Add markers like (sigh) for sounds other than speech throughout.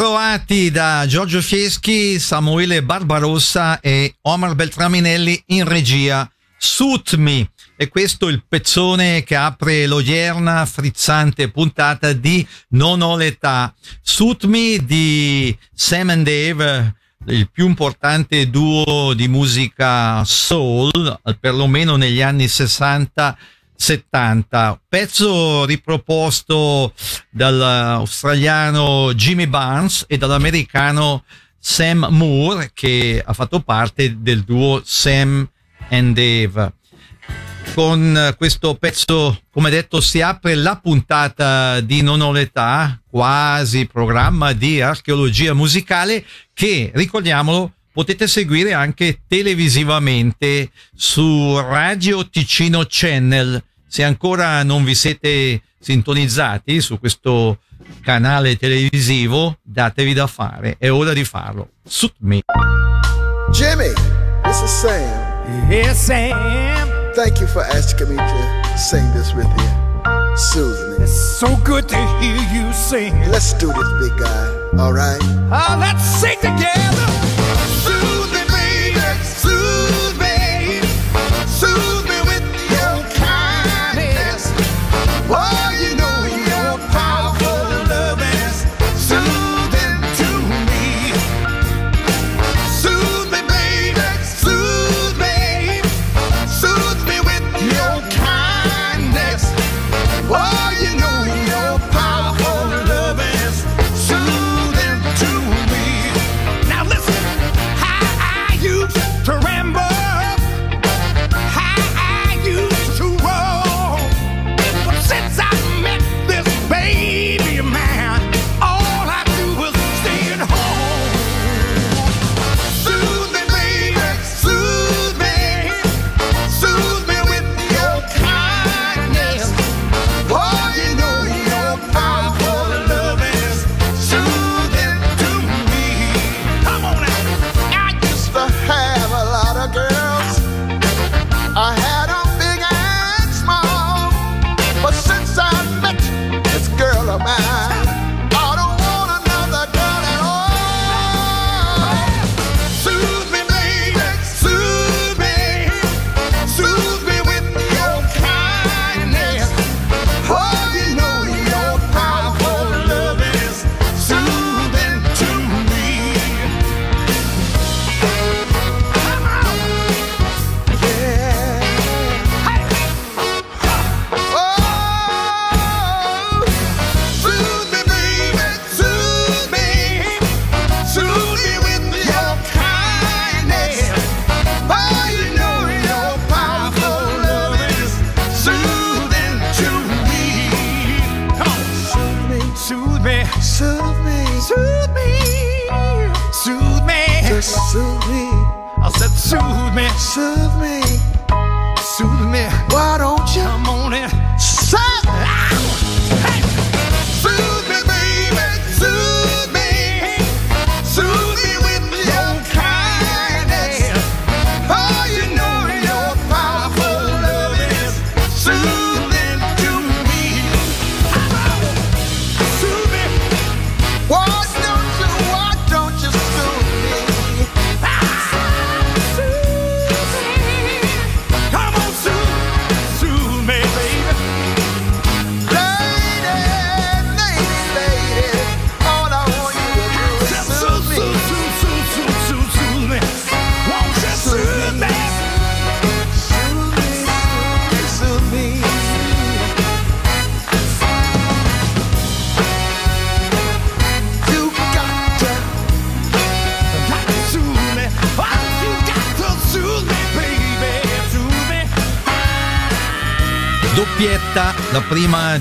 ritrovati da Giorgio Fieschi, Samuele Barbarossa e Omar Beltraminelli in regia. Suit Me e questo è il pezzone che apre l'odierna frizzante puntata di Non ho l'età. Suit Me di Sam and Dave, il più importante duo di musica soul, perlomeno negli anni 60 70, pezzo riproposto dall'australiano Jimmy Barnes e dall'americano Sam Moore che ha fatto parte del duo Sam and Dave. Con questo pezzo, come detto, si apre la puntata di Non ho l'età, quasi programma di archeologia musicale che, ricordiamolo, potete seguire anche televisivamente su Radio Ticino Channel se ancora non vi siete sintonizzati su questo canale televisivo, datevi da fare, è ora di farlo. Suit me. Jimmy, this is Sam. Yes, Sam. Thank you for asking me to sing this with you. Soothe me. It's so good to hear you sing. Let's do this, big guy. All right? Uh, let's sing together.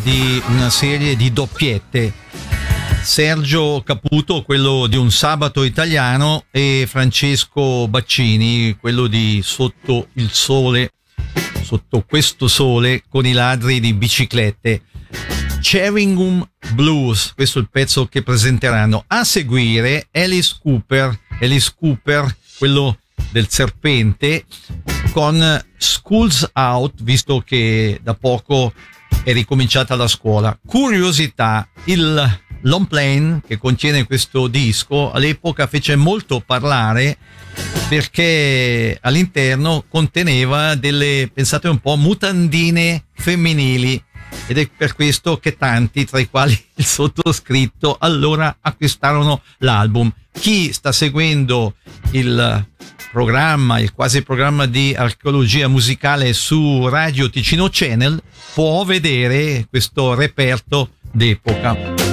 Di una serie di doppiette. Sergio Caputo, quello di Un sabato italiano, e Francesco Baccini, quello di Sotto il sole, sotto questo sole, con i ladri di biciclette. Cherringham Blues, questo è il pezzo che presenteranno. A seguire Alice Cooper, Alice Cooper, quello del serpente, con Schools Out, visto che da poco è ricominciata la scuola. Curiosità, il long plane che contiene questo disco all'epoca fece molto parlare perché all'interno conteneva delle, pensate un po', mutandine femminili ed è per questo che tanti, tra i quali (laughs) il sottoscritto, allora acquistarono l'album. Chi sta seguendo il programma, il quasi programma di archeologia musicale su Radio Ticino Channel, può vedere questo reperto d'epoca.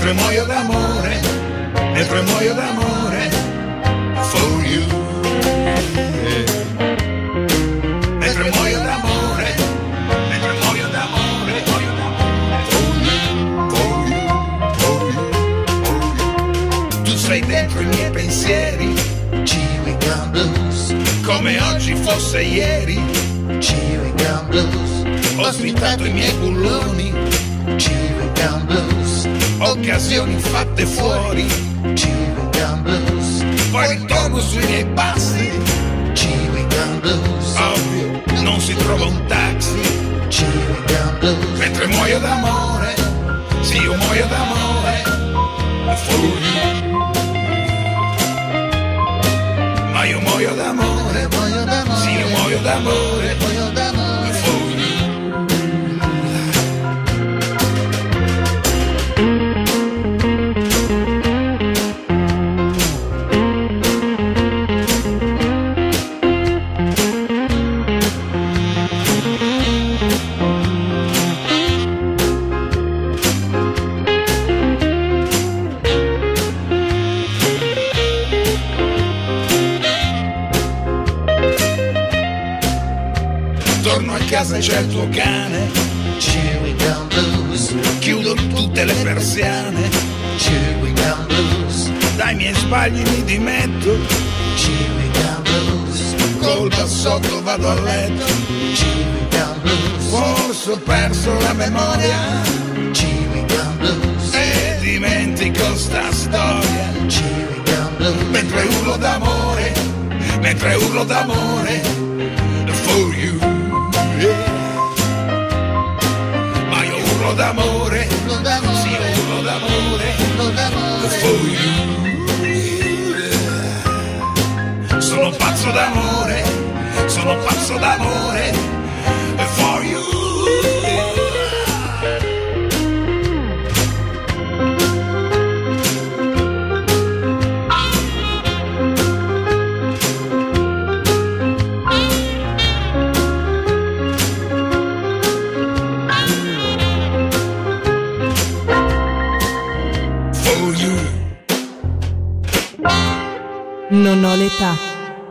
Mentre muoio d'amore mentre muoio d'amore for you. Mentre muoio d'amore mentre muoio d'amore for you. For you for you tu sei dentro i miei pensieri chewing blues, come oggi fosse ieri chewing gum blues, ho svitato i miei bulloni chewing gum blues, occasioni fatte fuori. Chewing gum blues, poi ritorno sui miei passi. Chewing gum blues, ovvio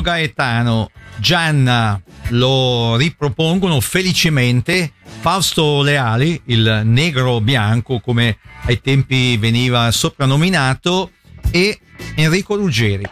Gaetano, Gianna lo ripropongono felicemente. Fausto Leali, il negro bianco come ai tempi veniva soprannominato, e Enrico Ruggeri.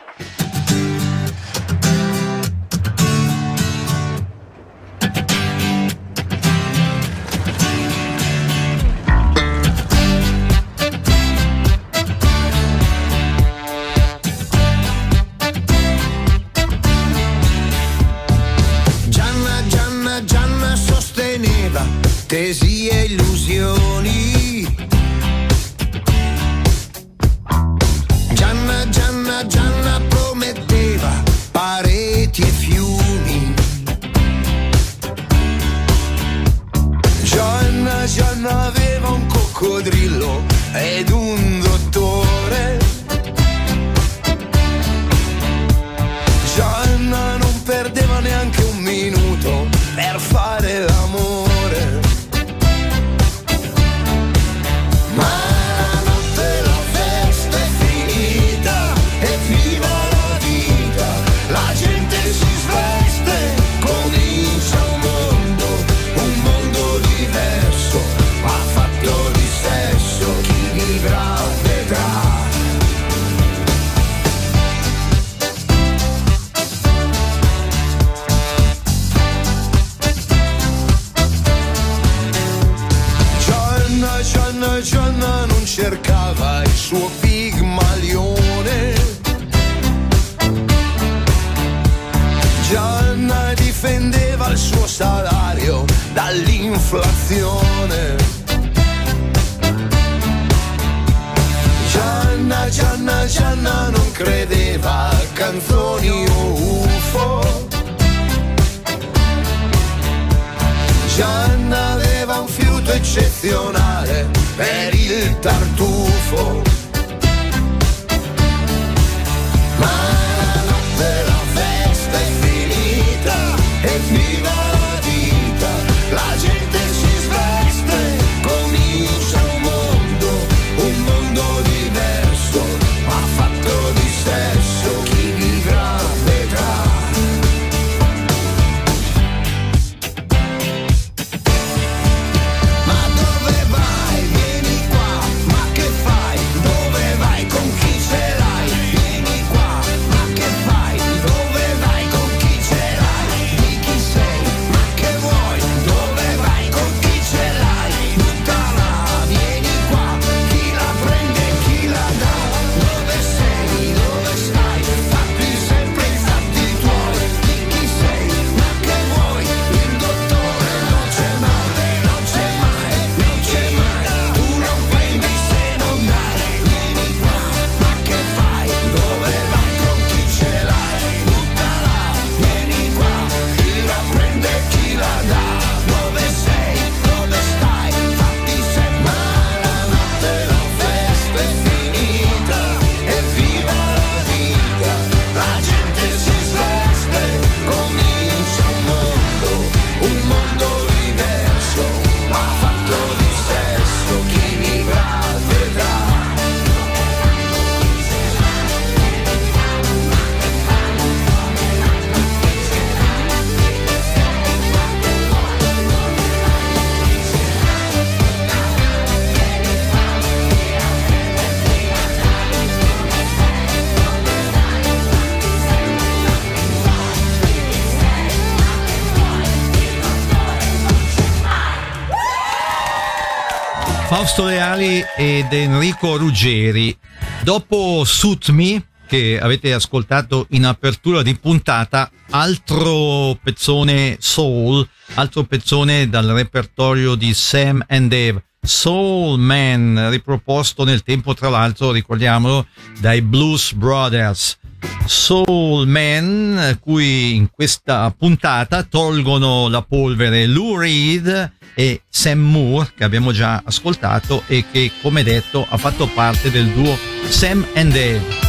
Augusto Leali ed Enrico Ruggeri. Dopo Suit Me, che avete ascoltato in apertura di puntata, altro pezzone soul, altro pezzone dal repertorio di Sam and Dave. Soul Man, riproposto nel tempo, tra l'altro, ricordiamolo, dai Blues Brothers. Soul Man, cui in questa puntata tolgono la polvere Lou Reed e Sam Moore, che abbiamo già ascoltato e che, come detto, ha fatto parte del duo Sam and Dave.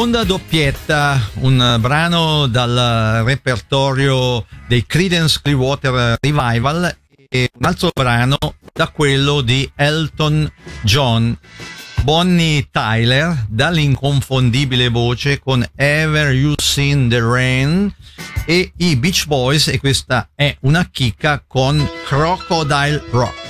seconda doppietta, un brano dal repertorio dei Credence Clearwater Revival e un altro brano da quello di Elton John. Bonnie Tyler dall'inconfondibile voce con Ever You Seen the Rain e i Beach Boys e questa è una chicca con Crocodile Rock.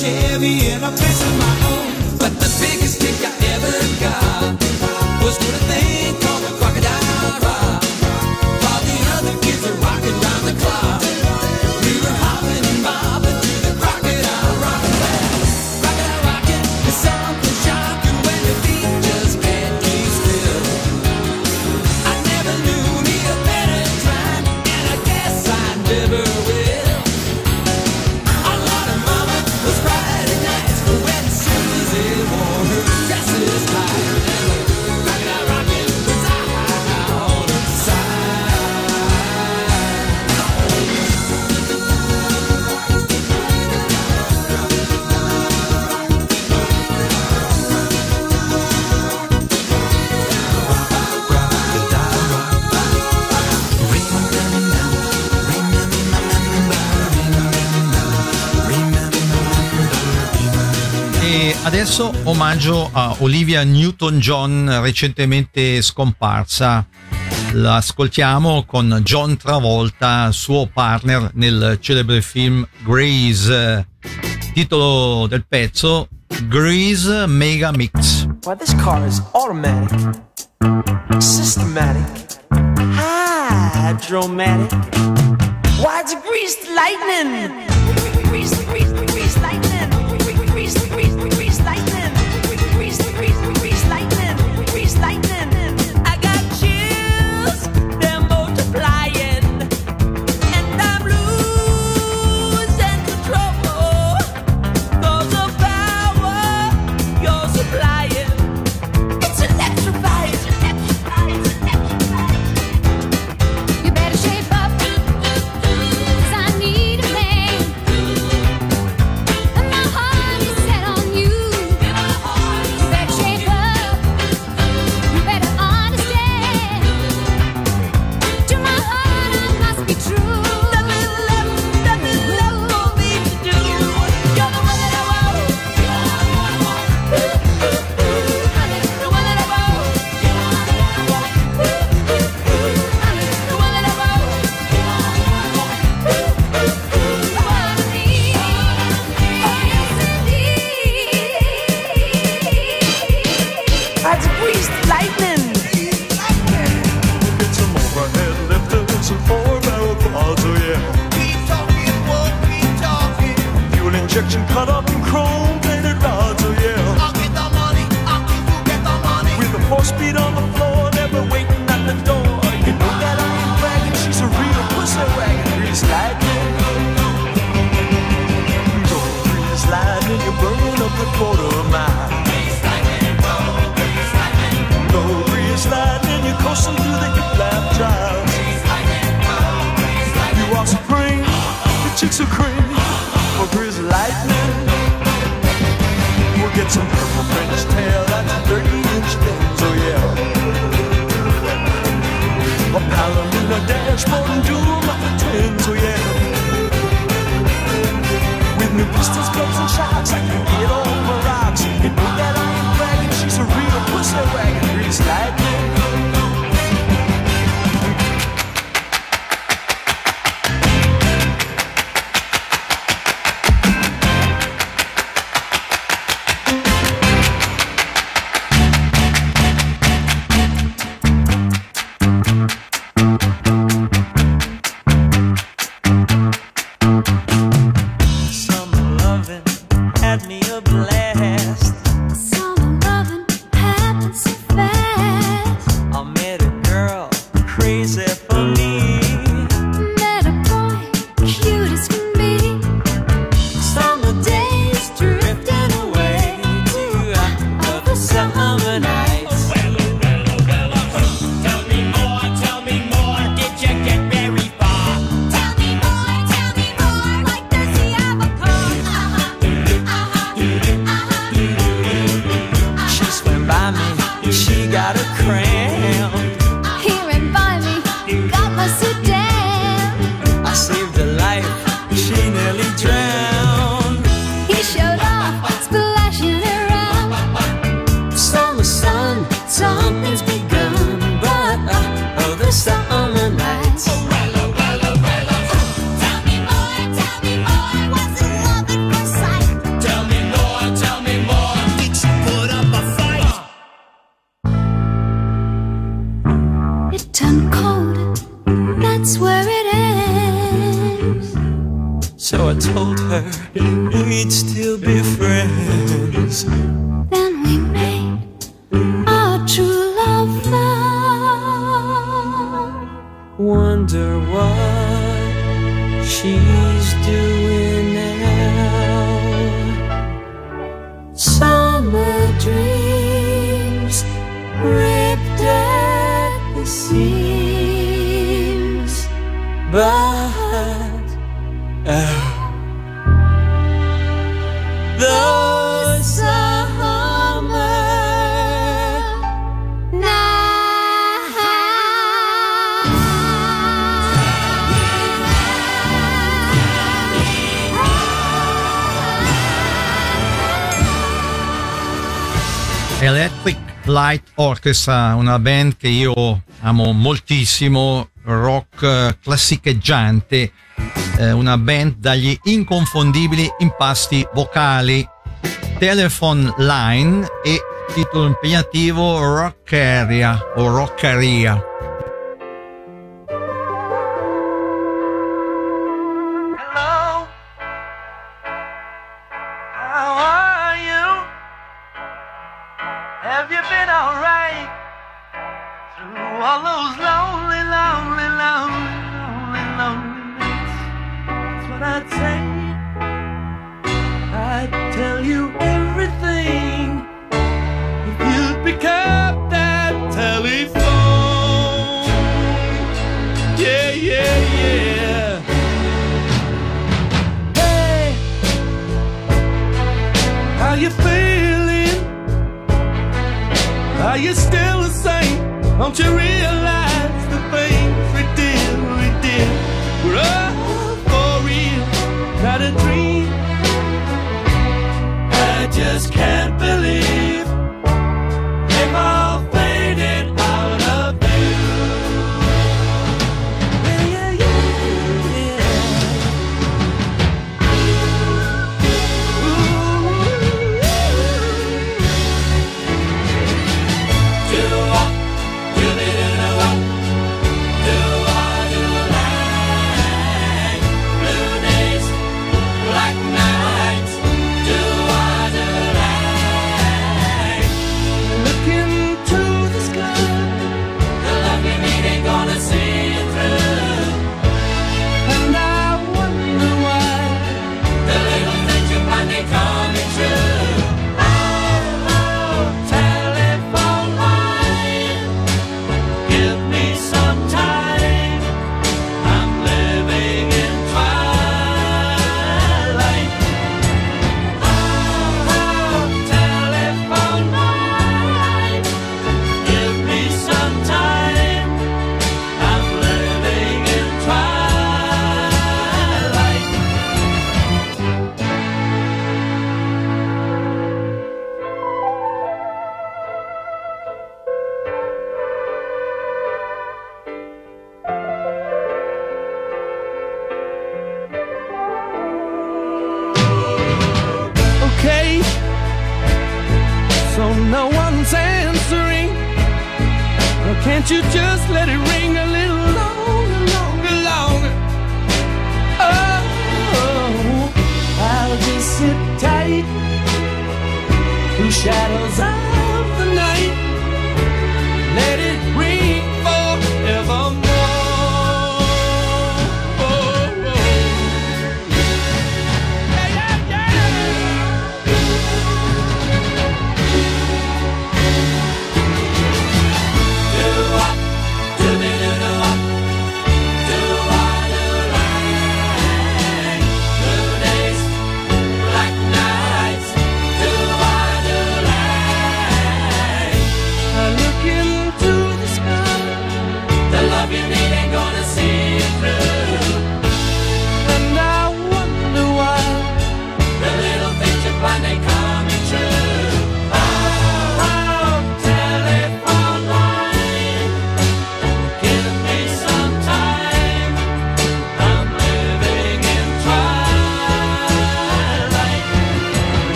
Chevy and I'm of my own. terzo omaggio a Olivia Newton-John recentemente scomparsa. L'ascoltiamo con John Travolta, suo partner nel celebre film Grease. Titolo del pezzo Grease Mega Mix. Why this car is automatic, systematic, hydromatic. Why it's greased lightning? Grease, grease. Electric Light Orchestra, una band che io amo moltissimo, rock eh, classicheggiante, eh, una band dagli inconfondibili impasti vocali, Telephone Line e titolo impegnativo Rockeria o Rockeria.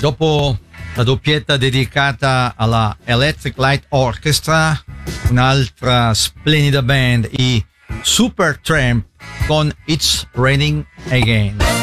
Dopo la doppietta dedicata alla Electric Light Orchestra, un'altra splendida band, i Super Tramp con It's Raining Again.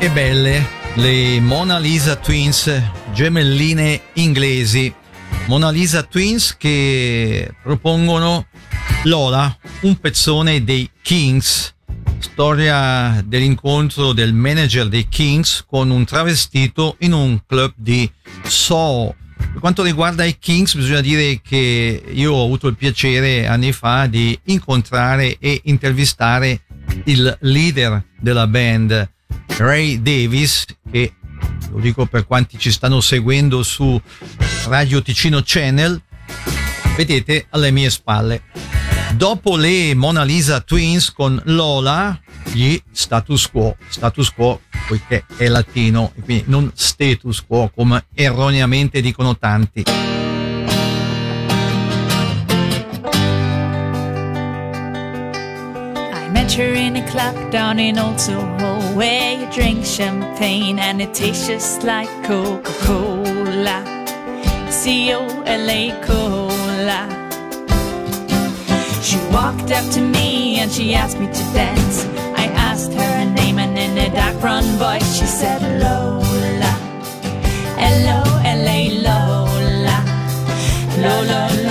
E belle le Mona Lisa Twins, gemelline inglesi. Mona Lisa Twins che propongono Lola, un pezzone dei Kings. Storia dell'incontro del manager dei Kings con un travestito in un club di Soho. Per quanto riguarda i Kings, bisogna dire che io ho avuto il piacere anni fa di incontrare e intervistare il leader della band, Ray Davis, che lo dico per quanti ci stanno seguendo su Radio Ticino Channel, vedete alle mie spalle. Dopo le Mona Lisa Twins con Lola, gli status quo, status quo poiché è latino, quindi non status quo come erroneamente dicono tanti. teacher in a club down in Old Soho where you drink champagne and it tastes just like Coca Cola. C O L A Cola. She walked up to me and she asked me to dance. I asked her a name and in a dark brown voice she said Lola. L O L A Lola. Lola. Lola.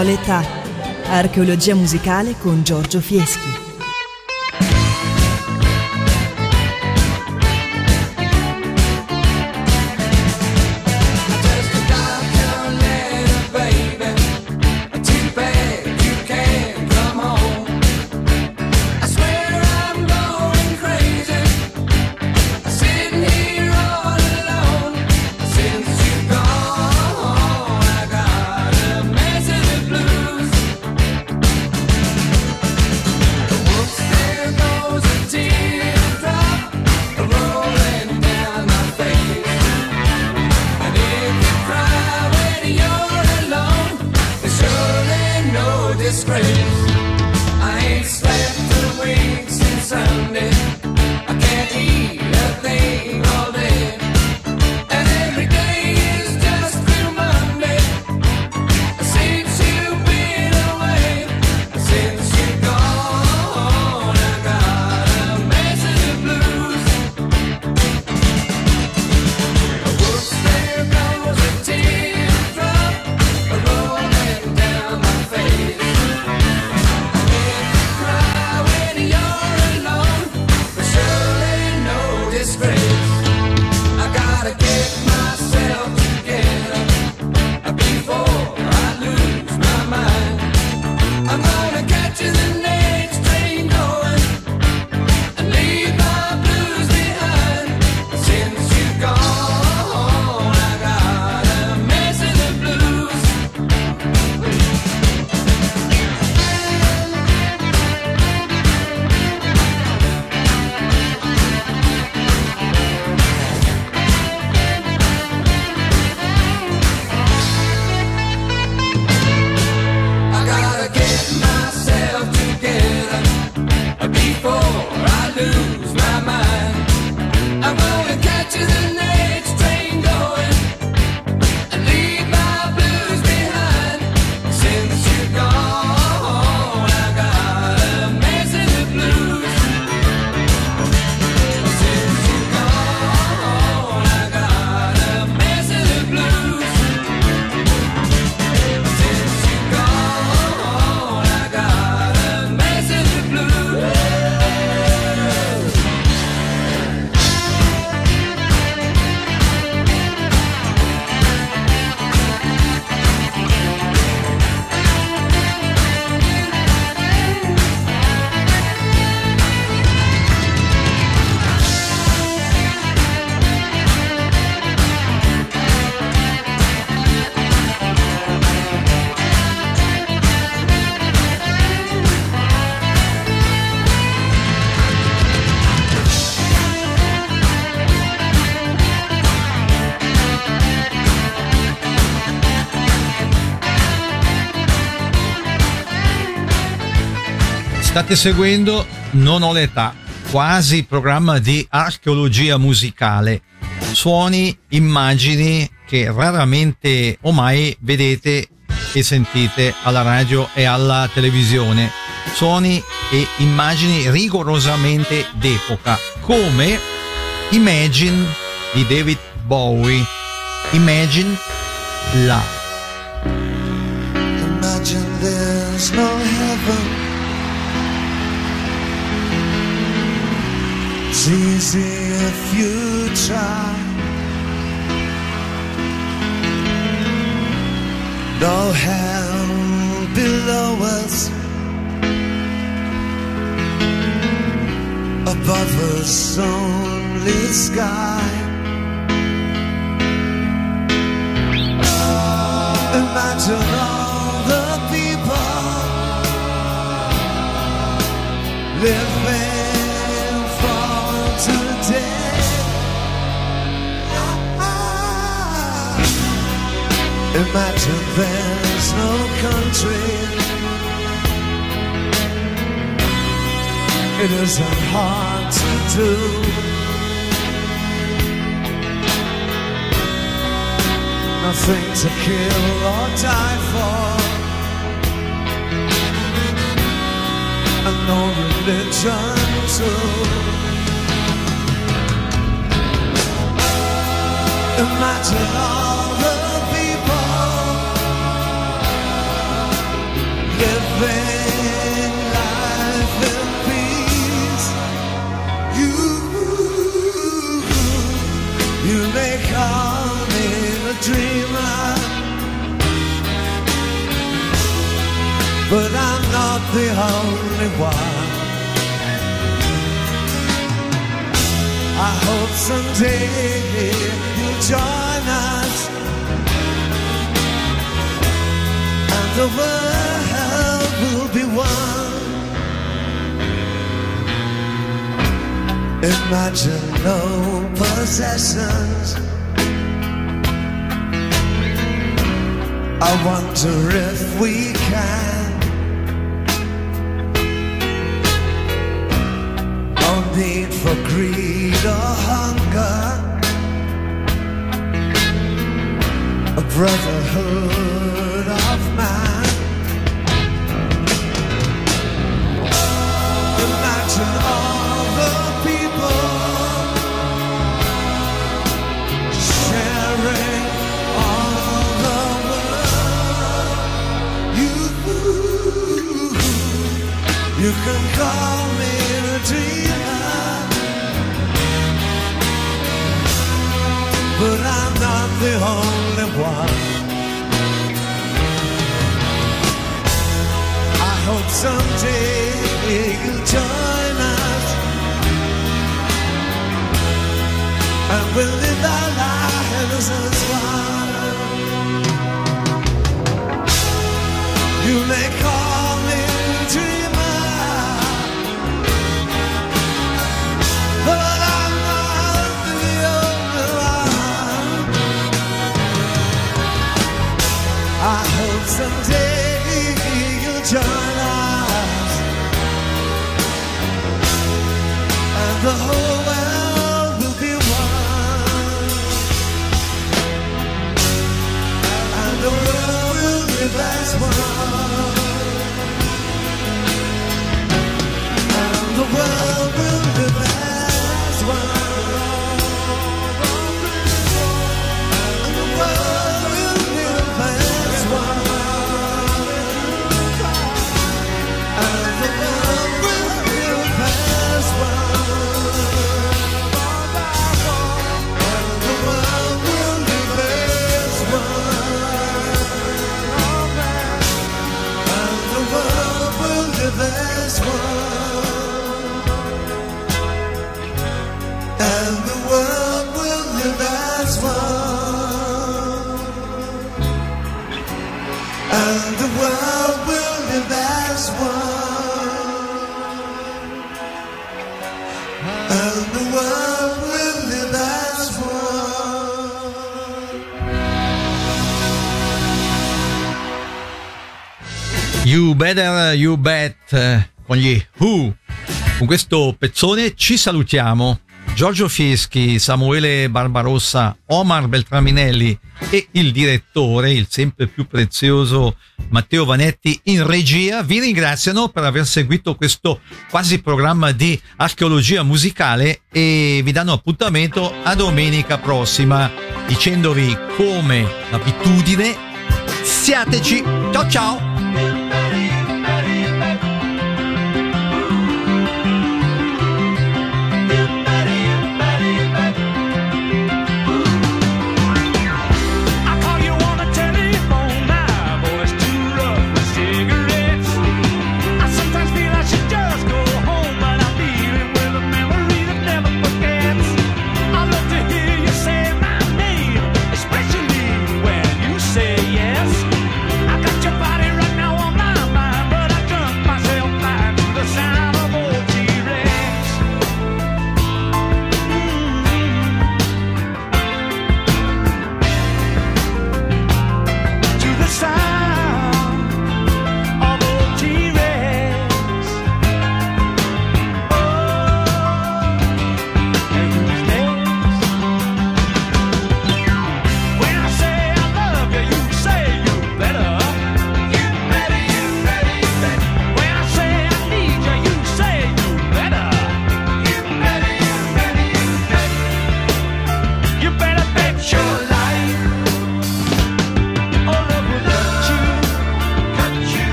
Noletà. Archeologia musicale con Giorgio Fieschi. State seguendo Non ho l'età, quasi programma di archeologia musicale. Suoni, immagini che raramente o mai vedete e sentite alla radio e alla televisione. Suoni e immagini rigorosamente d'epoca, come Imagine di David Bowie. Imagine la. Imagine there's no heaven. It's easy if you try. No hell below us. Above us only sky. Imagine all the people living Imagine there's no country. It isn't hard to do. nothing to kill or die for, and no religion too. Imagine all the only one. I hope someday you join us and the world be one. Imagine no possessions. I wonder if we can. No need for greed or hunger. A brotherhood and we'll live our lives as one. You Bet, eh, con gli Who. Con questo pezzone ci salutiamo. Giorgio Fieschi, Samuele Barbarossa, Omar Beltraminelli e il direttore, il sempre più prezioso Matteo Vanetti in regia vi ringraziano per aver seguito questo quasi programma di archeologia musicale e vi danno appuntamento a domenica prossima dicendovi come l'abitudine siateci ciao ciao